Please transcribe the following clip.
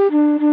嗯嗯